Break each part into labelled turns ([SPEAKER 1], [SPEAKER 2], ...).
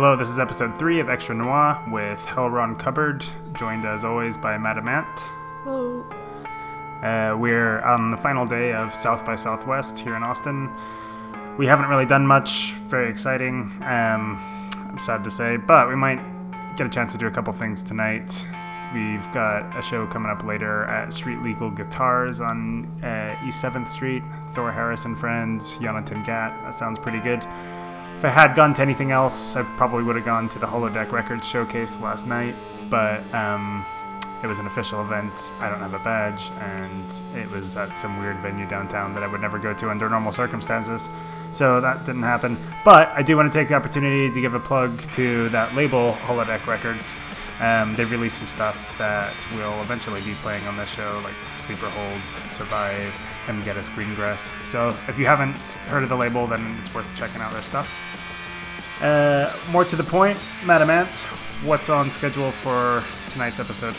[SPEAKER 1] Hello, this is episode 3 of Extra Noir with Hell Ron Cupboard, joined as always by Madam Aunt.
[SPEAKER 2] Hello.
[SPEAKER 1] Uh, we're on the final day of South by Southwest here in Austin. We haven't really done much very exciting, um, I'm sad to say, but we might get a chance to do a couple things tonight. We've got a show coming up later at Street Legal Guitars on uh, East 7th Street. Thor Harris and friends, Jonathan Gatt. That sounds pretty good. If I had gone to anything else, I probably would have gone to the Holodeck Records showcase last night, but um, it was an official event. I don't have a badge, and it was at some weird venue downtown that I would never go to under normal circumstances. So that didn't happen. But I do want to take the opportunity to give a plug to that label, Holodeck Records. Um, they've released some stuff that will eventually be playing on this show, like Sleeper Hold, Survive, and Get Us Greengrass. So if you haven't heard of the label, then it's worth checking out their stuff. Uh, more to the point, Madam Aunt, what's on schedule for tonight's episode?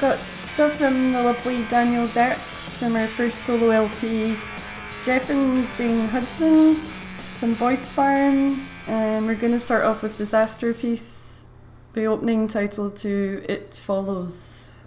[SPEAKER 2] Got stuff from the lovely Danielle Dax from our first solo LP, Jeff and Jane Hudson, some voice farm, and we're going to start off with Disasterpeace, the opening title to It Follows.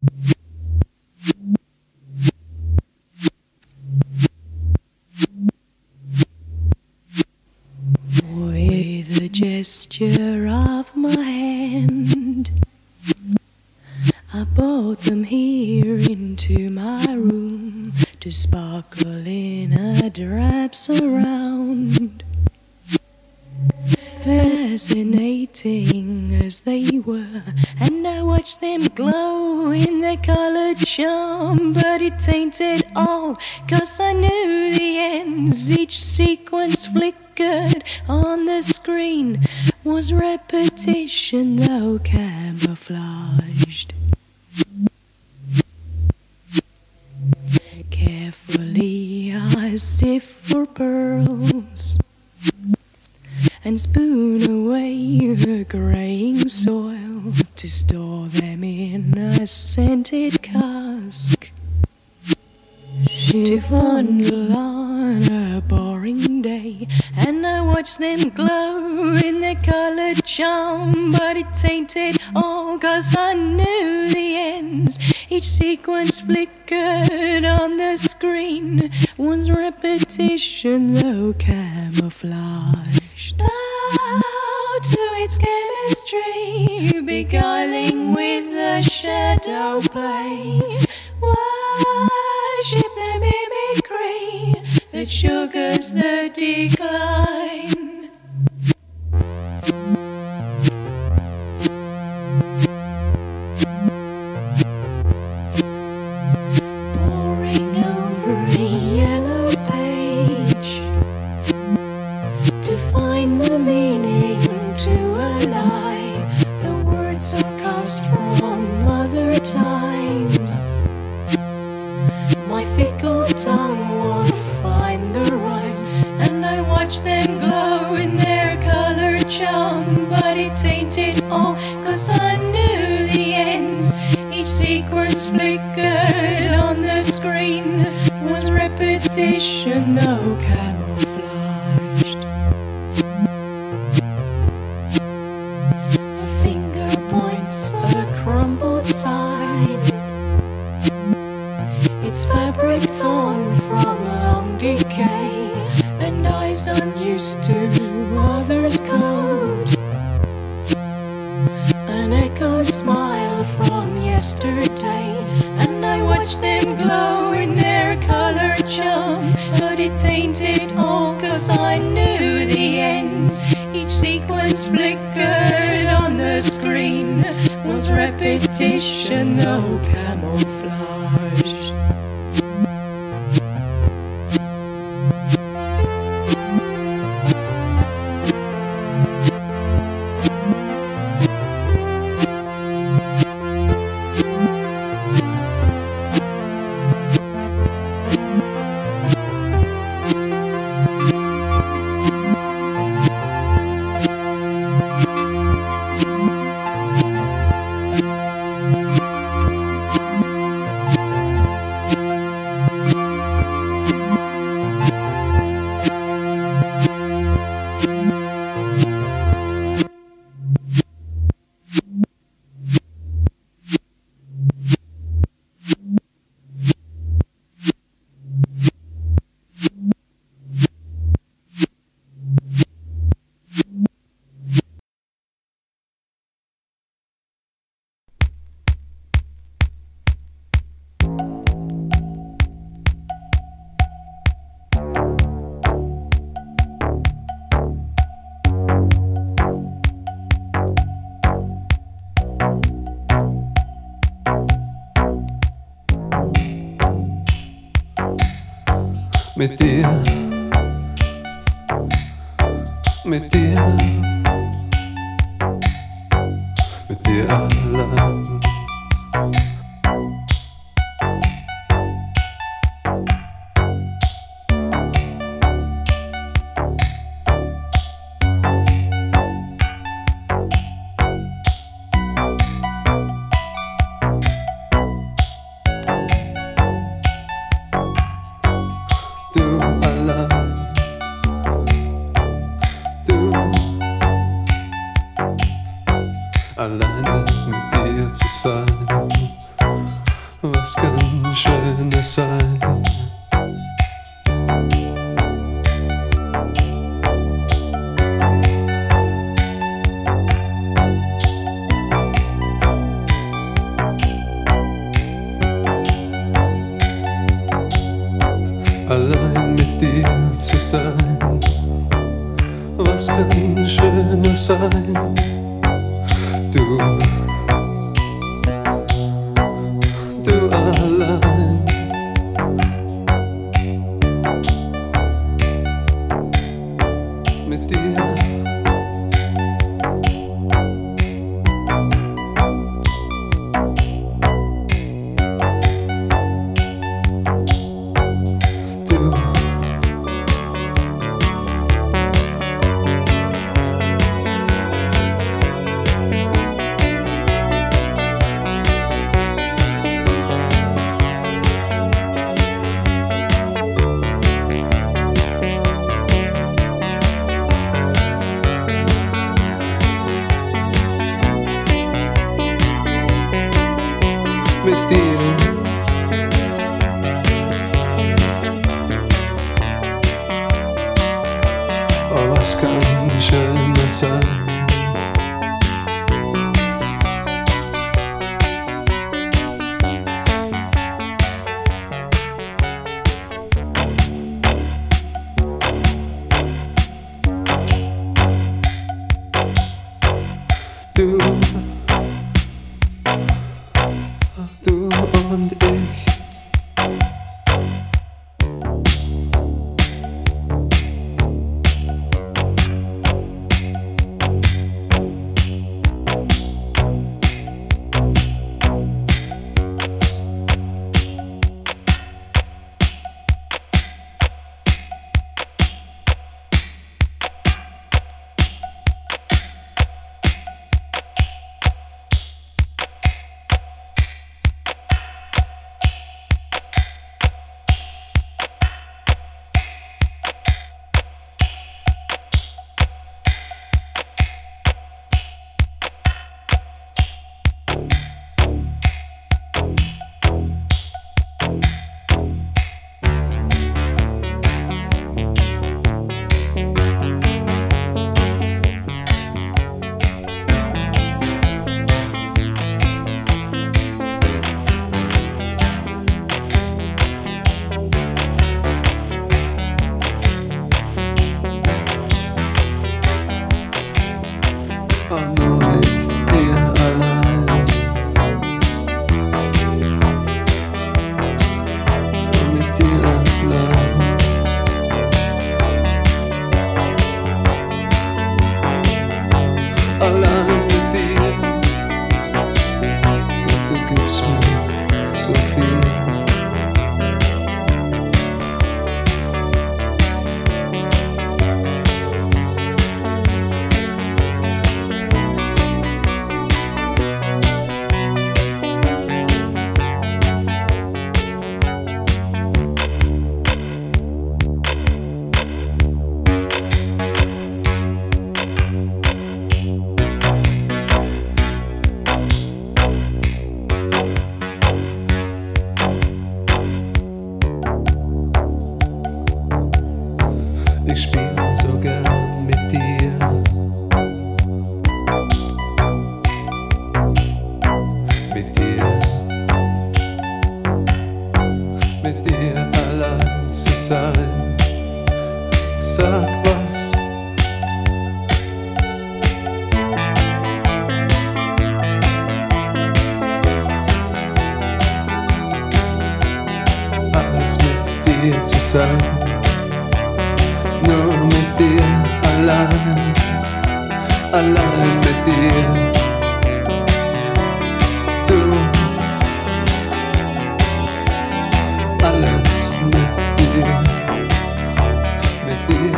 [SPEAKER 3] With a gesture of my hand, I brought them here into my room to sparkle in a drab around. Fascinating as they were, watched them glow in their colored charm. But it tainted all, cause I knew the ends. Each sequence flickered on the screen was repetition, though camouflaged. Carefully I sift for pearls and spoon away the graying soil to store them in a scented cask. To fondle on a boring day, and I watch them glow in their colored charm. But it tainted all, cause I knew the ends. Each sequence flickered on the screen was repetition, though camouflaged. Out to its chemistry, beguiling with the shadow play. Worship the mimicry that sugars the decline. can I knew the ends. Each sequence flickered on the screen was repetition, though
[SPEAKER 4] camouflage. mit dir. Du, alles mit dir, mit dir.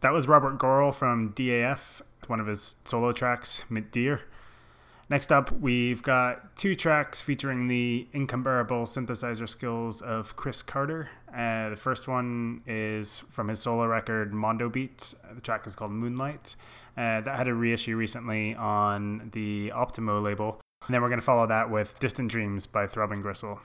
[SPEAKER 1] That was Robert Gorl from DAF, one of his solo tracks, Mit Dir. Next up, we've got two tracks featuring the incomparable synthesizer skills of Chris Carter. Uh, the first one is from his solo record Mondo Beats. The track is called Moonlight. Uh, that had a reissue recently on the Optimo label. And then we're going to follow that with Distant Dreams by Throbbing Gristle.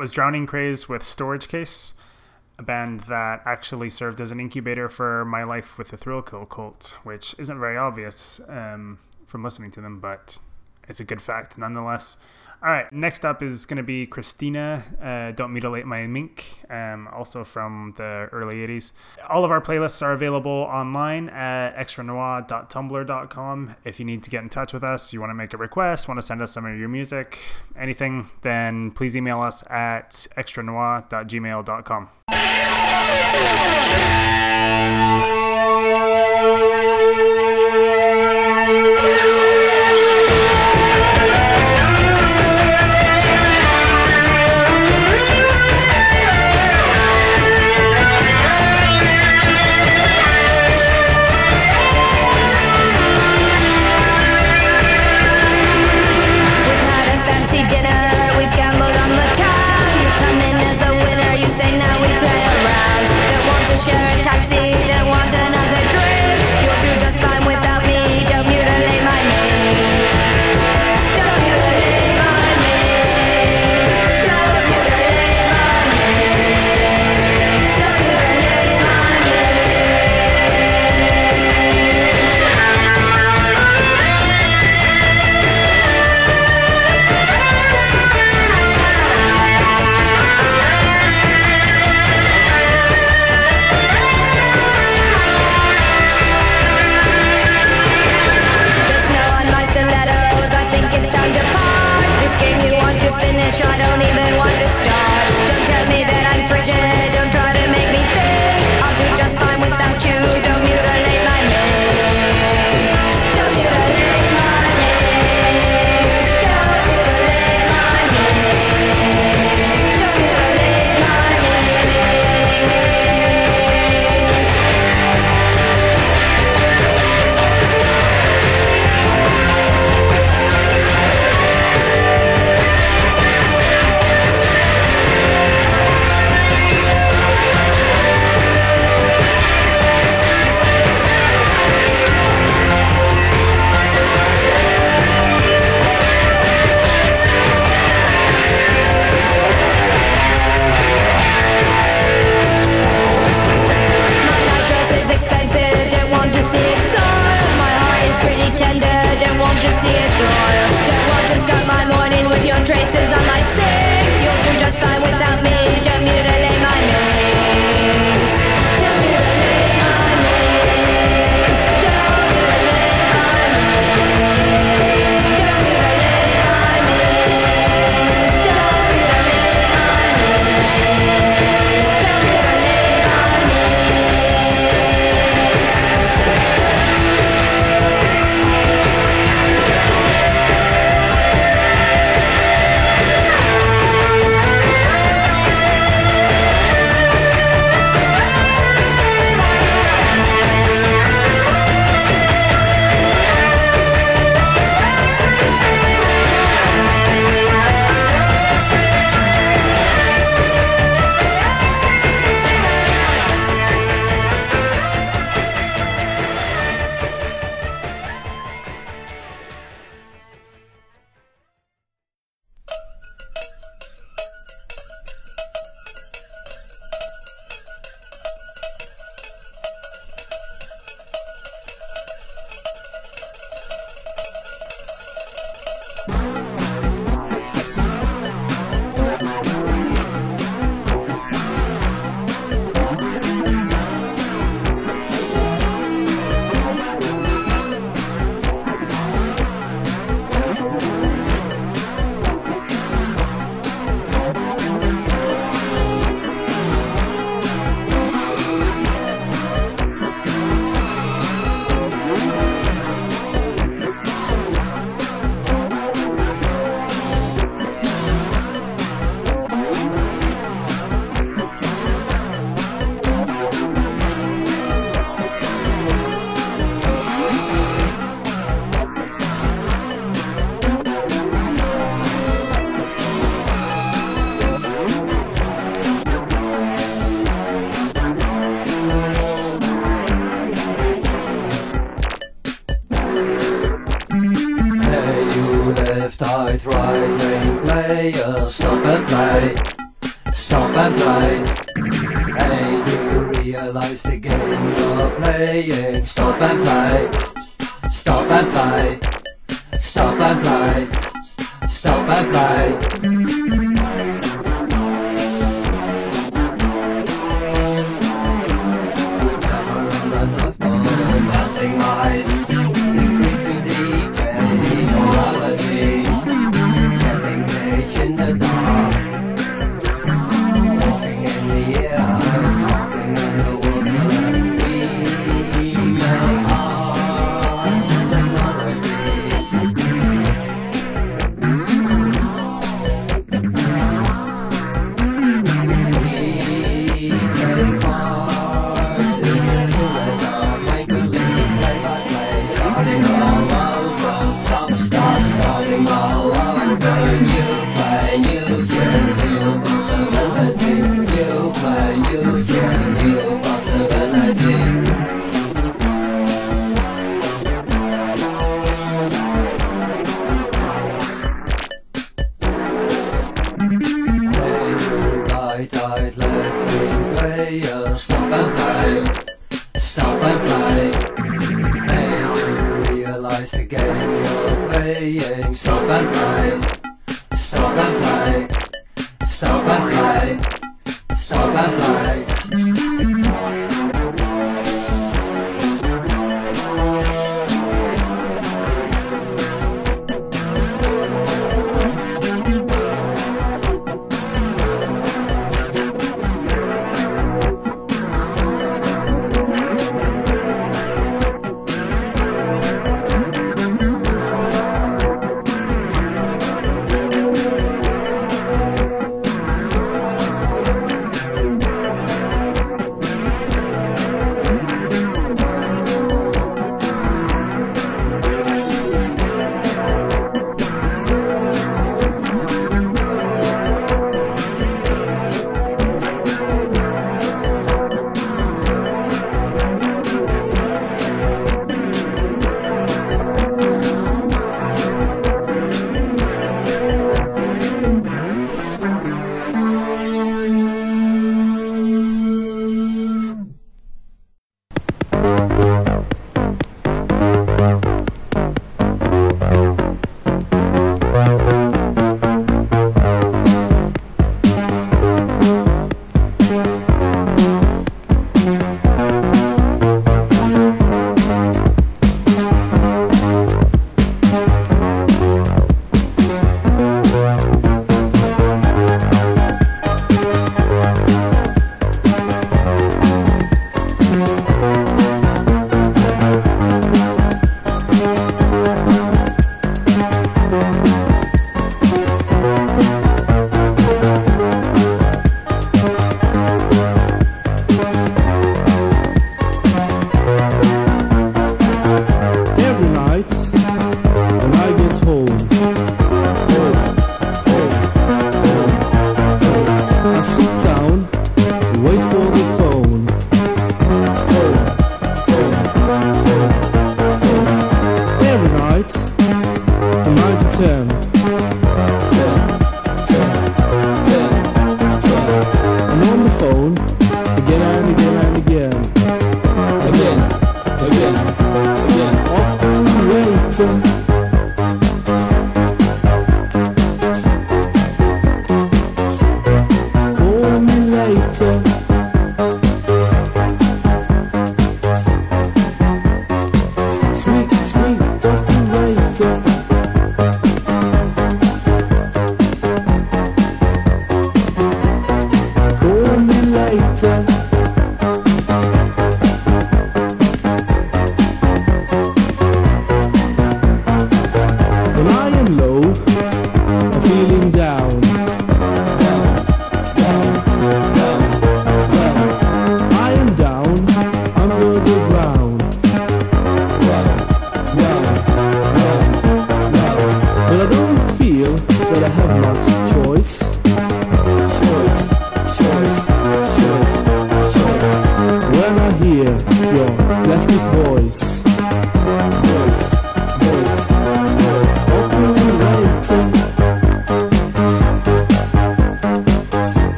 [SPEAKER 5] Was Drowning Craze with Storage Case, a band that actually served as an incubator for my life with the Thrill Kill Kult, which isn't very obvious um, from listening to them, but it's a good fact nonetheless. All right, next up is going to be Cristina, uh, Don't Mutilate My Mink, um, also from the early 80s. All of our playlists are available online at extranoir.tumblr.com. If you need to get in touch with us, you want to make a request, want to send us some of your music, anything, then please email us at extranoir.gmail.com.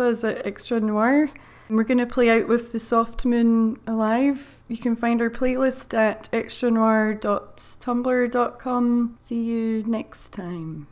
[SPEAKER 6] As
[SPEAKER 2] at Extra Noir. We're going to play out with The Soft Moon Alive. You can find our playlist at extranoir.tumblr.com. See you next time.